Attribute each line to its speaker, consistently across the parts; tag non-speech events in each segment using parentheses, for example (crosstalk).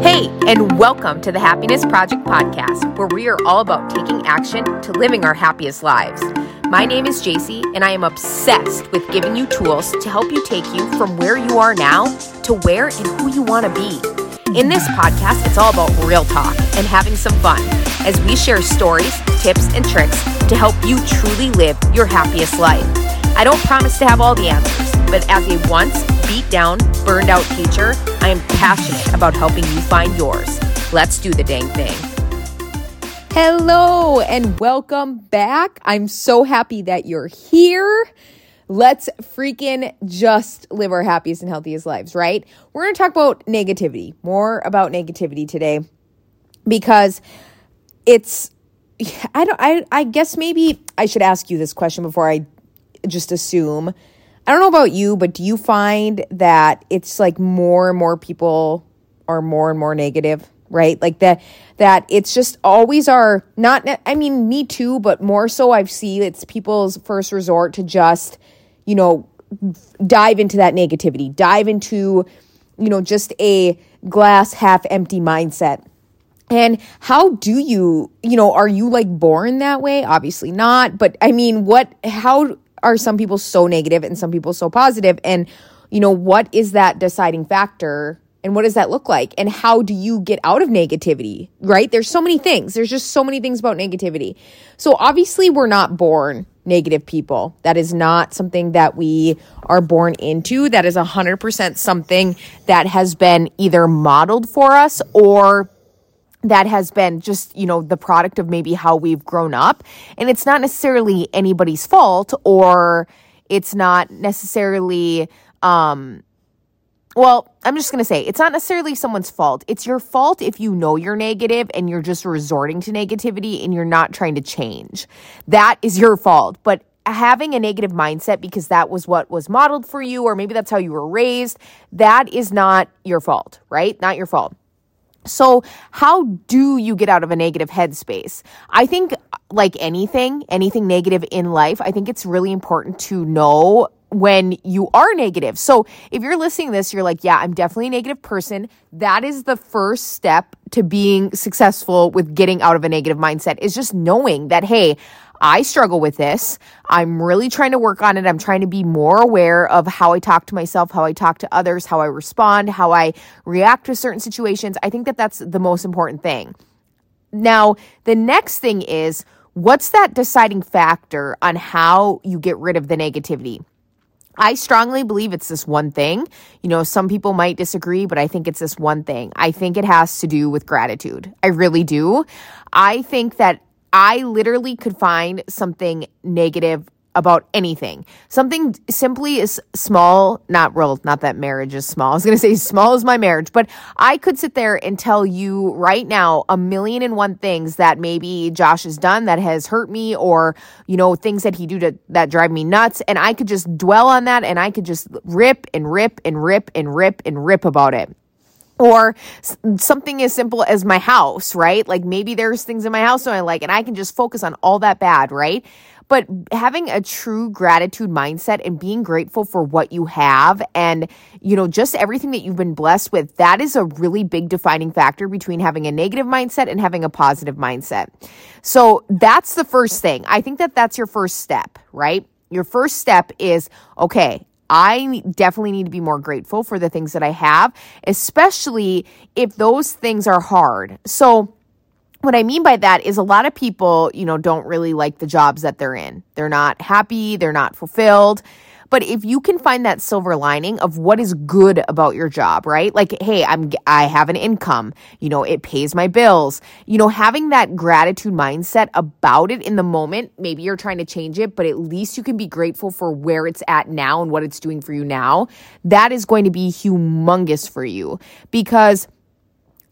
Speaker 1: Hey, and welcome to the Happiness Project podcast, where we are all about taking action to living our happiest lives. My name is JC, and I am obsessed with giving you tools to help you take you from where you are now to where and who you want to be. In this podcast, it's all about real talk and having some fun as we share stories, tips, and tricks to help you truly live your happiest life. I don't promise to have all the answers, but as a once beat down, burned out teacher, I am passionate about helping you find yours. Let's do the dang thing. Hello and welcome back. I'm so happy that you're here. Let's freaking just live our happiest and healthiest lives, right? We're going to talk about negativity, more about negativity today because it's I don't I I guess maybe I should ask you this question before I just assume. I don't know about you, but do you find that it's like more and more people are more and more negative? right? Like that that it's just always our not I mean me too, but more so I've seen it's people's first resort to just, you know, dive into that negativity, dive into, you know, just a glass half empty mindset. And how do you, you know, are you like born that way? Obviously not, but I mean, what how are some people so negative and some people so positive and you know, what is that deciding factor and what does that look like? And how do you get out of negativity, right? There's so many things. There's just so many things about negativity. So obviously, we're not born negative people. That is not something that we are born into. That is 100% something that has been either modeled for us or that has been just, you know, the product of maybe how we've grown up. And it's not necessarily anybody's fault or it's not necessarily, um, well, I'm just going to say it's not necessarily someone's fault. It's your fault if you know you're negative and you're just resorting to negativity and you're not trying to change. That is your fault. But having a negative mindset because that was what was modeled for you, or maybe that's how you were raised, that is not your fault, right? Not your fault. So, how do you get out of a negative headspace? I think, like anything, anything negative in life, I think it's really important to know when you are negative. So if you're listening this, you're like, yeah, I'm definitely a negative person. That is the first step to being successful with getting out of a negative mindset is just knowing that, hey, I struggle with this. I'm really trying to work on it. I'm trying to be more aware of how I talk to myself, how I talk to others, how I respond, how I react to certain situations. I think that that's the most important thing. Now, the next thing is, what's that deciding factor on how you get rid of the negativity? I strongly believe it's this one thing. You know, some people might disagree, but I think it's this one thing. I think it has to do with gratitude. I really do. I think that I literally could find something negative about anything. Something simply is small, not real, not that marriage is small. (laughs) I was going to say small is my marriage, but I could sit there and tell you right now a million and one things that maybe Josh has done that has hurt me or, you know, things that he do to, that drive me nuts. And I could just dwell on that and I could just rip and rip and rip and rip and rip about it or something as simple as my house, right? Like maybe there's things in my house that I like and I can just focus on all that bad, right? But having a true gratitude mindset and being grateful for what you have and, you know, just everything that you've been blessed with, that is a really big defining factor between having a negative mindset and having a positive mindset. So that's the first thing. I think that that's your first step, right? Your first step is, okay, I definitely need to be more grateful for the things that I have, especially if those things are hard. So, what I mean by that is a lot of people, you know, don't really like the jobs that they're in. They're not happy, they're not fulfilled. But if you can find that silver lining of what is good about your job, right? Like, hey, I'm I have an income, you know, it pays my bills. You know, having that gratitude mindset about it in the moment, maybe you're trying to change it, but at least you can be grateful for where it's at now and what it's doing for you now. That is going to be humongous for you because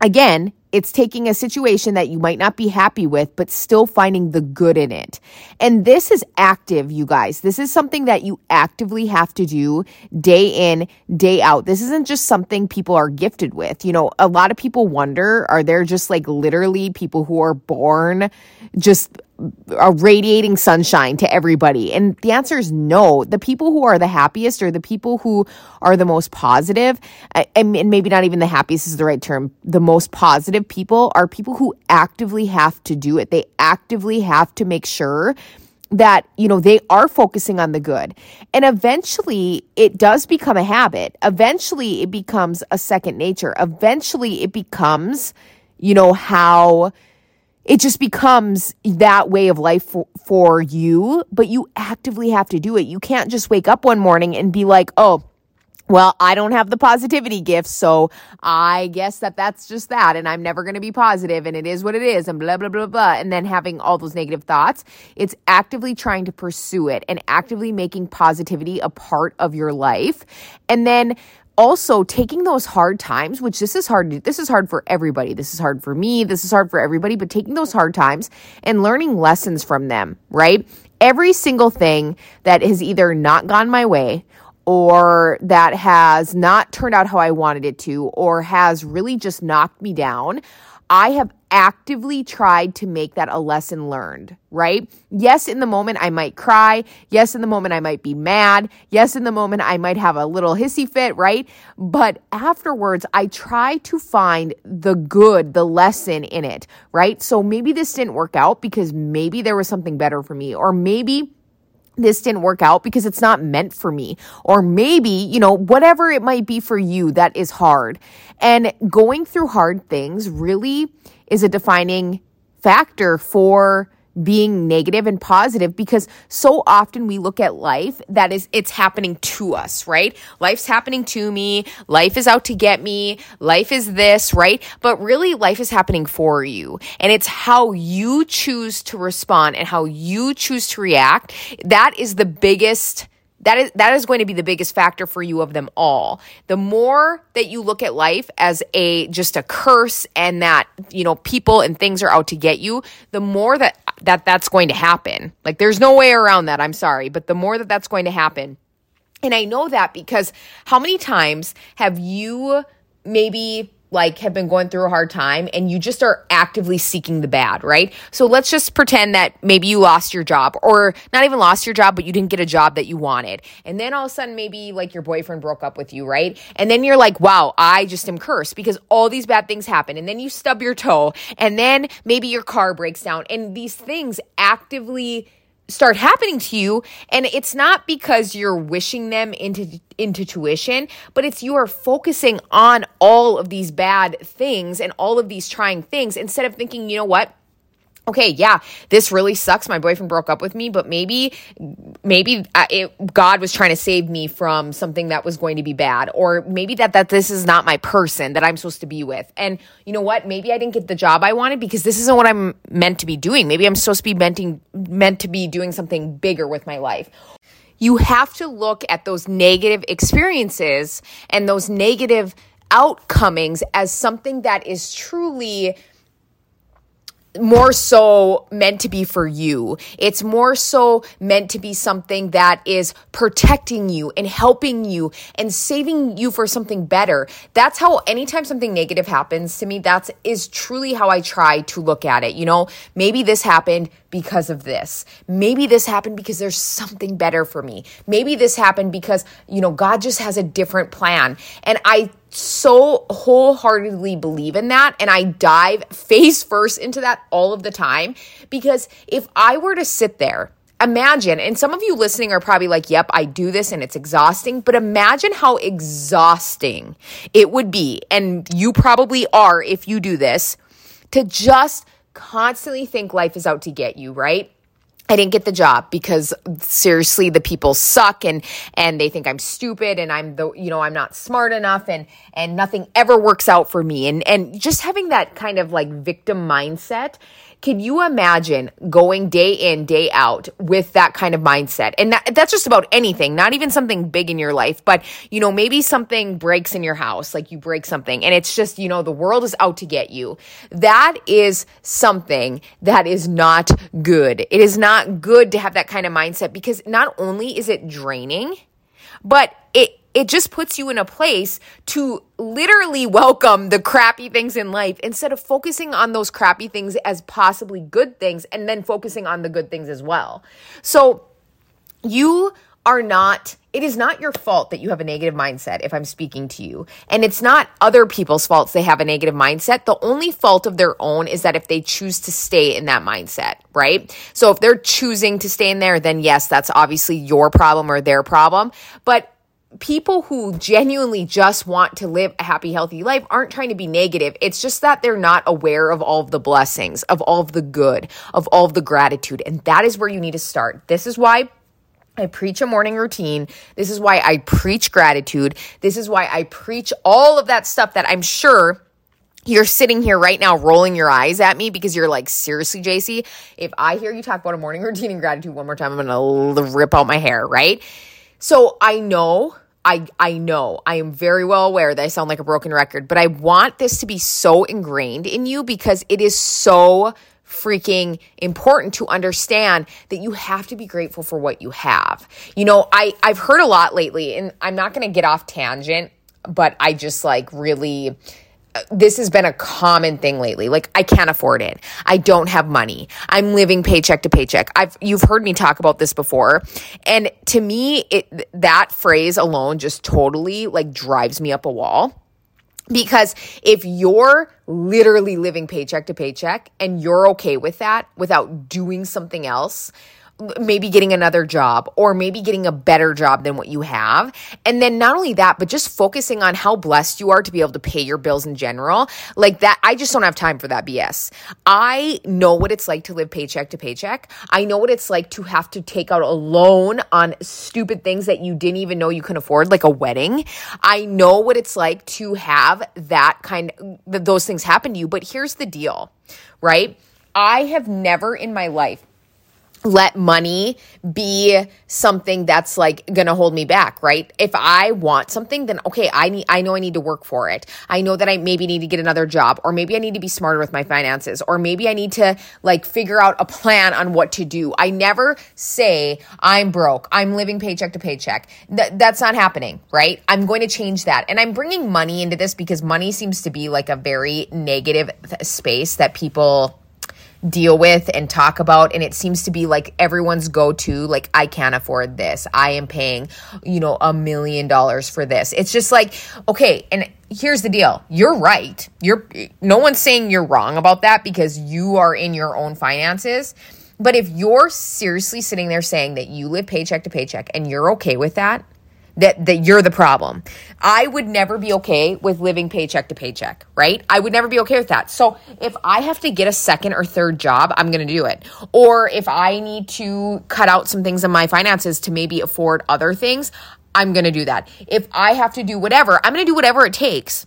Speaker 1: again, it's taking a situation that you might not be happy with, but still finding the good in it. And this is active, you guys. This is something that you actively have to do day in, day out. This isn't just something people are gifted with. You know, a lot of people wonder are there just like literally people who are born just uh, radiating sunshine to everybody? And the answer is no. The people who are the happiest or the people who are the most positive, and maybe not even the happiest is the right term, the most positive people are people who actively have to do it. They actively have to make sure that you know they are focusing on the good and eventually it does become a habit eventually it becomes a second nature eventually it becomes you know how it just becomes that way of life for, for you but you actively have to do it you can't just wake up one morning and be like oh well, I don't have the positivity gift, so I guess that that's just that, and I'm never going to be positive, and it is what it is, and blah, blah, blah, blah, and then having all those negative thoughts. It's actively trying to pursue it and actively making positivity a part of your life. And then also taking those hard times, which this is hard, this is hard for everybody. This is hard for me. This is hard for everybody, but taking those hard times and learning lessons from them, right? Every single thing that has either not gone my way or that has not turned out how I wanted it to, or has really just knocked me down, I have actively tried to make that a lesson learned, right? Yes, in the moment I might cry. Yes, in the moment I might be mad. Yes, in the moment I might have a little hissy fit, right? But afterwards, I try to find the good, the lesson in it, right? So maybe this didn't work out because maybe there was something better for me, or maybe this didn't work out because it's not meant for me. Or maybe, you know, whatever it might be for you that is hard. And going through hard things really is a defining factor for being negative and positive because so often we look at life that is it's happening to us, right? Life's happening to me, life is out to get me, life is this, right? But really life is happening for you. And it's how you choose to respond and how you choose to react. That is the biggest that is that is going to be the biggest factor for you of them all. The more that you look at life as a just a curse and that, you know, people and things are out to get you, the more that that that's going to happen. Like there's no way around that. I'm sorry, but the more that that's going to happen. And I know that because how many times have you maybe like have been going through a hard time and you just are actively seeking the bad, right? So let's just pretend that maybe you lost your job or not even lost your job, but you didn't get a job that you wanted. And then all of a sudden, maybe like your boyfriend broke up with you, right? And then you're like, wow, I just am cursed because all these bad things happen. And then you stub your toe and then maybe your car breaks down and these things actively start happening to you and it's not because you're wishing them into into tuition but it's you are focusing on all of these bad things and all of these trying things instead of thinking you know what okay, yeah, this really sucks. My boyfriend broke up with me, but maybe, maybe uh, it, God was trying to save me from something that was going to be bad, or maybe that that this is not my person that I'm supposed to be with. And you know what? Maybe I didn't get the job I wanted because this isn't what I'm meant to be doing. Maybe I'm supposed to be meant to, meant to be doing something bigger with my life. You have to look at those negative experiences and those negative outcomings as something that is truly more so meant to be for you. It's more so meant to be something that is protecting you and helping you and saving you for something better. That's how anytime something negative happens to me, that's is truly how I try to look at it. You know, maybe this happened because of this. Maybe this happened because there's something better for me. Maybe this happened because, you know, God just has a different plan. And I so wholeheartedly believe in that and I dive face first into that all of the time because if I were to sit there imagine, and some of you listening are probably like, yep, I do this and it's exhausting, but imagine how exhausting it would be, and you probably are if you do this, to just constantly think life is out to get you, right? I didn't get the job because seriously the people suck and and they think I'm stupid and I'm the you know I'm not smart enough and and nothing ever works out for me and and just having that kind of like victim mindset can you imagine going day in, day out with that kind of mindset? And that, that's just about anything, not even something big in your life, but you know, maybe something breaks in your house, like you break something and it's just, you know, the world is out to get you. That is something that is not good. It is not good to have that kind of mindset because not only is it draining, but it it just puts you in a place to literally welcome the crappy things in life instead of focusing on those crappy things as possibly good things and then focusing on the good things as well. So you are not, it is not your fault that you have a negative mindset if I'm speaking to you. And it's not other people's faults they have a negative mindset. The only fault of their own is that if they choose to stay in that mindset, right? So if they're choosing to stay in there, then yes, that's obviously your problem or their problem. But people who genuinely just want to live a happy, healthy life aren't trying to be negative. It's just that they're not aware of all of the blessings, of all of the good, of all of the gratitude. And that is where you need to start. This is why I preach a morning routine. This is why I preach gratitude. This is why I preach all of that stuff that I'm sure you're sitting here right now rolling your eyes at me because you're like, seriously, JC, if I hear you talk about a morning (laughs) routine and gratitude one more time, I'm going to rip out my hair, right? So I know I I know I am very well aware that I sound like a broken record, but I want this to be so ingrained in you because it is so freaking important to understand that you have to be grateful for what you have. You know, I I've heard a lot lately and I'm not going to get off tangent, but I just like really uh, this has been a common thing lately. Like I can't afford it. I don't have money. I'm living paycheck to paycheck. I've you've heard me talk about this before. And to me, it that phrase alone just totally like drives me up a wall. Because if you're literally living paycheck to paycheck and you're okay with that without doing something else, maybe getting another job or maybe getting a better job than what you have. And then not only that, but just focusing on how blessed you are to be able to pay your bills in general. Like that, I just don't have time for that BS. I know what it's like to live paycheck to paycheck. I know what it's like to have to take out a loan on stupid things that you didn't even know you can afford, like a wedding. I know what it's like to have that kind those things happen to you. But here's the deal, right? I have never in my life let money be something that's like gonna hold me back, right? If I want something, then okay, I need, I know I need to work for it. I know that I maybe need to get another job, or maybe I need to be smarter with my finances, or maybe I need to like figure out a plan on what to do. I never say I'm broke, I'm living paycheck to paycheck. Th- that's not happening, right? I'm going to change that. And I'm bringing money into this because money seems to be like a very negative th- space that people deal with and talk about and it seems to be like everyone's go-to like I can't afford this. I am paying, you know, a million dollars for this. It's just like okay, and here's the deal. You're right. You're no one's saying you're wrong about that because you are in your own finances. But if you're seriously sitting there saying that you live paycheck to paycheck and you're okay with that, that that you're the problem. I would never be okay with living paycheck to paycheck, right? I would never be okay with that. So if I have to get a second or third job, I'm going to do it. Or if I need to cut out some things in my finances to maybe afford other things, I'm going to do that. If I have to do whatever, I'm going to do whatever it takes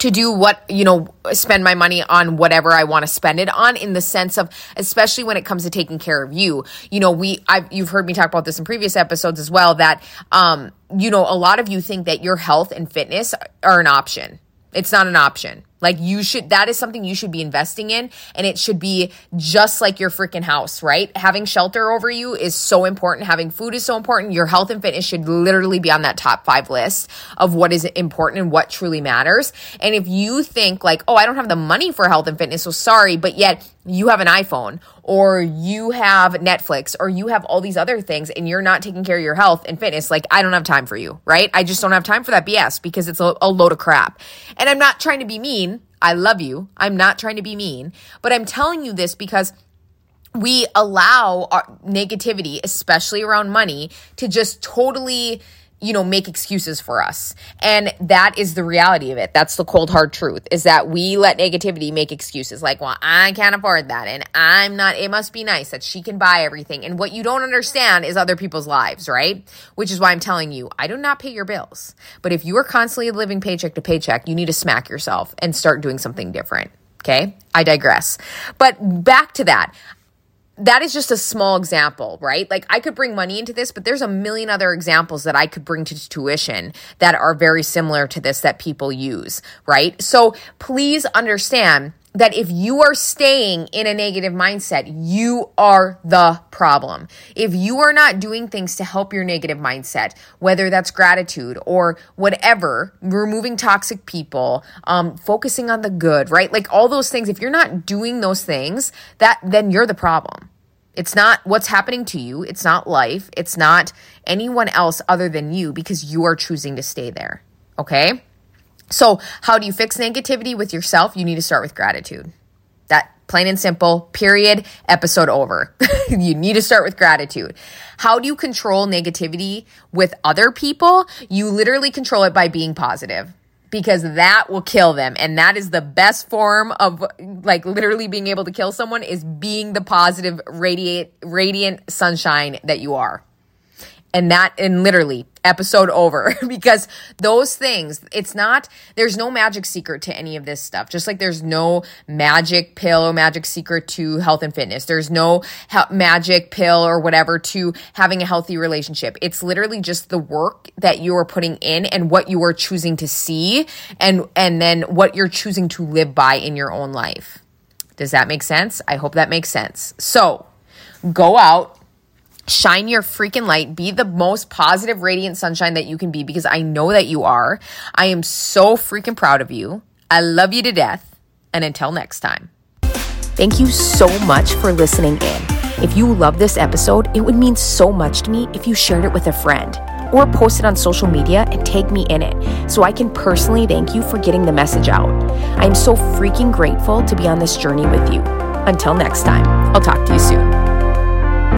Speaker 1: to do what you know spend my money on whatever i want to spend it on in the sense of especially when it comes to taking care of you you know we i've you've heard me talk about this in previous episodes as well that um you know a lot of you think that your health and fitness are an option. It's not an option like you should, that is something you should be investing in. And it should be just like your freaking house, right? Having shelter over you is so important. Having food is so important. Your health and fitness should literally be on that top five list of what is important and what truly matters. And if you think like, oh, I don't have the money for health and fitness, so sorry, but yet you have an iPhone or you have Netflix or you have all these other things and you're not taking care of your health and fitness, like I don't have time for you, right? I just don't have time for that BS because it's a, a load of crap. And I'm not trying to be mean. I love you. I'm not trying to be mean, but I'm telling you this because we allow our negativity, especially around money, to just totally you know, make excuses for us. And that is the reality of it. That's the cold hard truth is that we let negativity make excuses like, well, I can't afford that. And I'm not, it must be nice that she can buy everything. And what you don't understand is other people's lives, right? Which is why I'm telling you, I do not pay your bills. But if you are constantly living paycheck to paycheck, you need to smack yourself and start doing something different. Okay. I digress. But back to that that is just a small example, right? Like I could bring money into this, but there's a million other examples that I could bring to tuition that are very similar to this that people use, right? So please understand that if you are staying in a negative mindset, you are the problem. If you are not doing things to help your negative mindset, whether that's gratitude or whatever, removing toxic people, um, focusing on the good, right? Like all those things, if you're not doing those things, that then you're the problem. It's not what's happening to you. It's not life. It's not anyone else other than you because you are choosing to stay there. Okay? So, how do you fix negativity with yourself? You need to start with gratitude. That plain and simple, period, episode over. (laughs) you need to start with gratitude. How do you control negativity with other people? You literally control it by being positive because that will kill them. And that is the best form of like literally being able to kill someone is being the positive, radiate, radiant sunshine that you are and that and literally episode over (laughs) because those things it's not there's no magic secret to any of this stuff. Just like there's no magic pill or magic secret to health and fitness. There's no he- magic pill or whatever to having a healthy relationship. It's literally just the work that you are putting in and what you are choosing to see and and then what you're choosing to live by in your own life. Does that make sense? I hope that makes sense. So go out shine your freaking light. Be the most positive, radiant sunshine that you can be because I know that you are. I am so freaking proud of you. I love you to death. And until next time. Thank you so much for listening in. If you love this episode, it would mean so much to me if you shared it with a friend or post it on social media and tag me in it so I can personally thank you for getting the message out. I am so freaking grateful to be on this journey with you. Until next time, I'll talk to you soon.